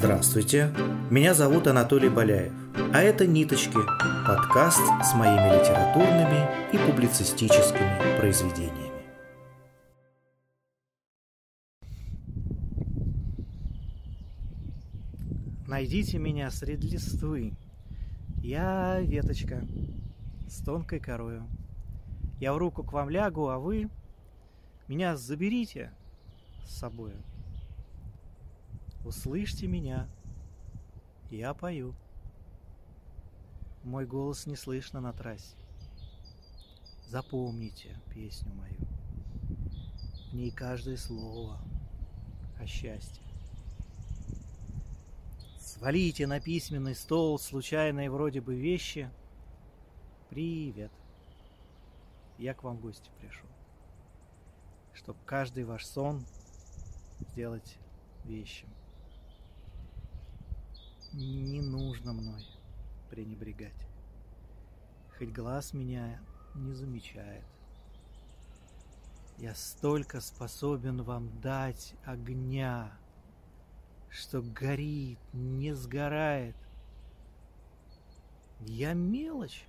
Здравствуйте, меня зовут Анатолий Боляев, а это «Ниточки» – подкаст с моими литературными и публицистическими произведениями. Найдите меня среди листвы. Я веточка с тонкой корою. Я в руку к вам лягу, а вы меня заберите с собою. Услышьте меня, я пою. Мой голос не слышно на трассе. Запомните песню мою. В ней каждое слово о счастье. Свалите на письменный стол случайные вроде бы вещи. Привет. Я к вам в гости пришел. Чтоб каждый ваш сон сделать вещим. Не нужно мной пренебрегать. Хоть глаз меня не замечает. Я столько способен вам дать огня, что горит, не сгорает. Я мелочь,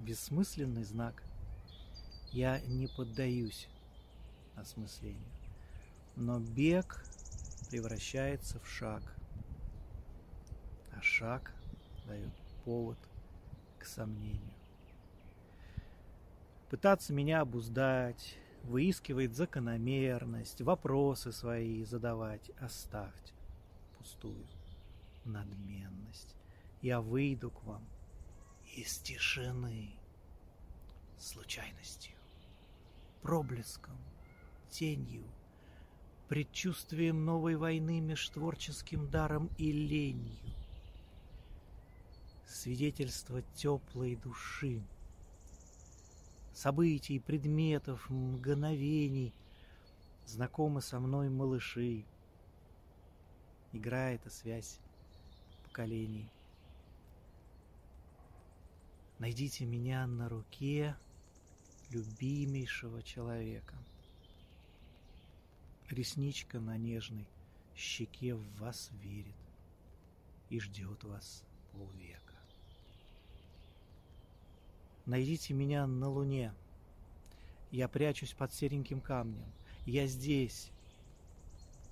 бессмысленный знак. Я не поддаюсь осмыслению. Но бег превращается в шаг, шаг дает повод к сомнению. Пытаться меня обуздать, выискивает закономерность, вопросы свои задавать, оставьте пустую надменность. Я выйду к вам из тишины, случайностью, проблеском, тенью, предчувствием новой войны меж творческим даром и ленью. Свидетельство теплой души, событий, предметов, мгновений, знакомы со мной малыши, играет эта связь поколений. Найдите меня на руке любимейшего человека. Ресничка на нежной щеке в вас верит и ждет вас полвека. Найдите меня на луне. Я прячусь под сереньким камнем. Я здесь.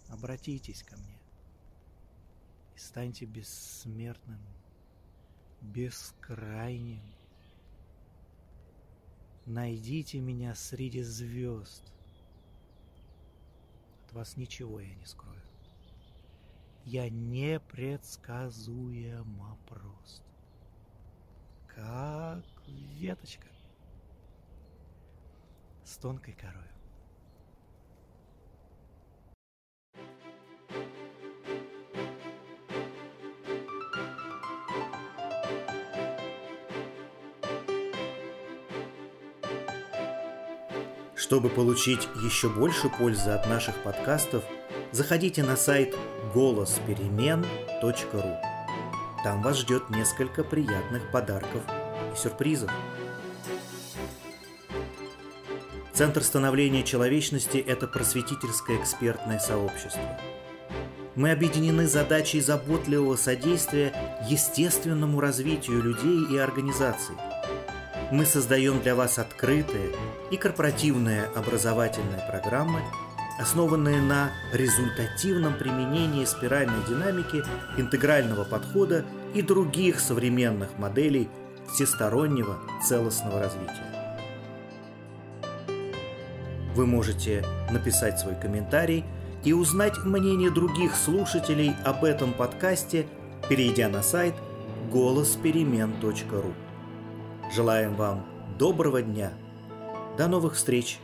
Обратитесь ко мне и станьте бессмертным, бескрайним. Найдите меня среди звезд. От вас ничего я не скрою. Я непредсказуемо прост. Как веточка с тонкой корой. Чтобы получить еще больше пользы от наших подкастов, заходите на сайт голосперемен.ру. Там вас ждет несколько приятных подарков сюрпризов. Центр становления человечности – это просветительское экспертное сообщество. Мы объединены задачей заботливого содействия естественному развитию людей и организаций – мы создаем для вас открытые и корпоративные образовательные программы, основанные на результативном применении спиральной динамики, интегрального подхода и других современных моделей всестороннего целостного развития. Вы можете написать свой комментарий и узнать мнение других слушателей об этом подкасте, перейдя на сайт голосперемен.ру. Желаем вам доброго дня. До новых встреч!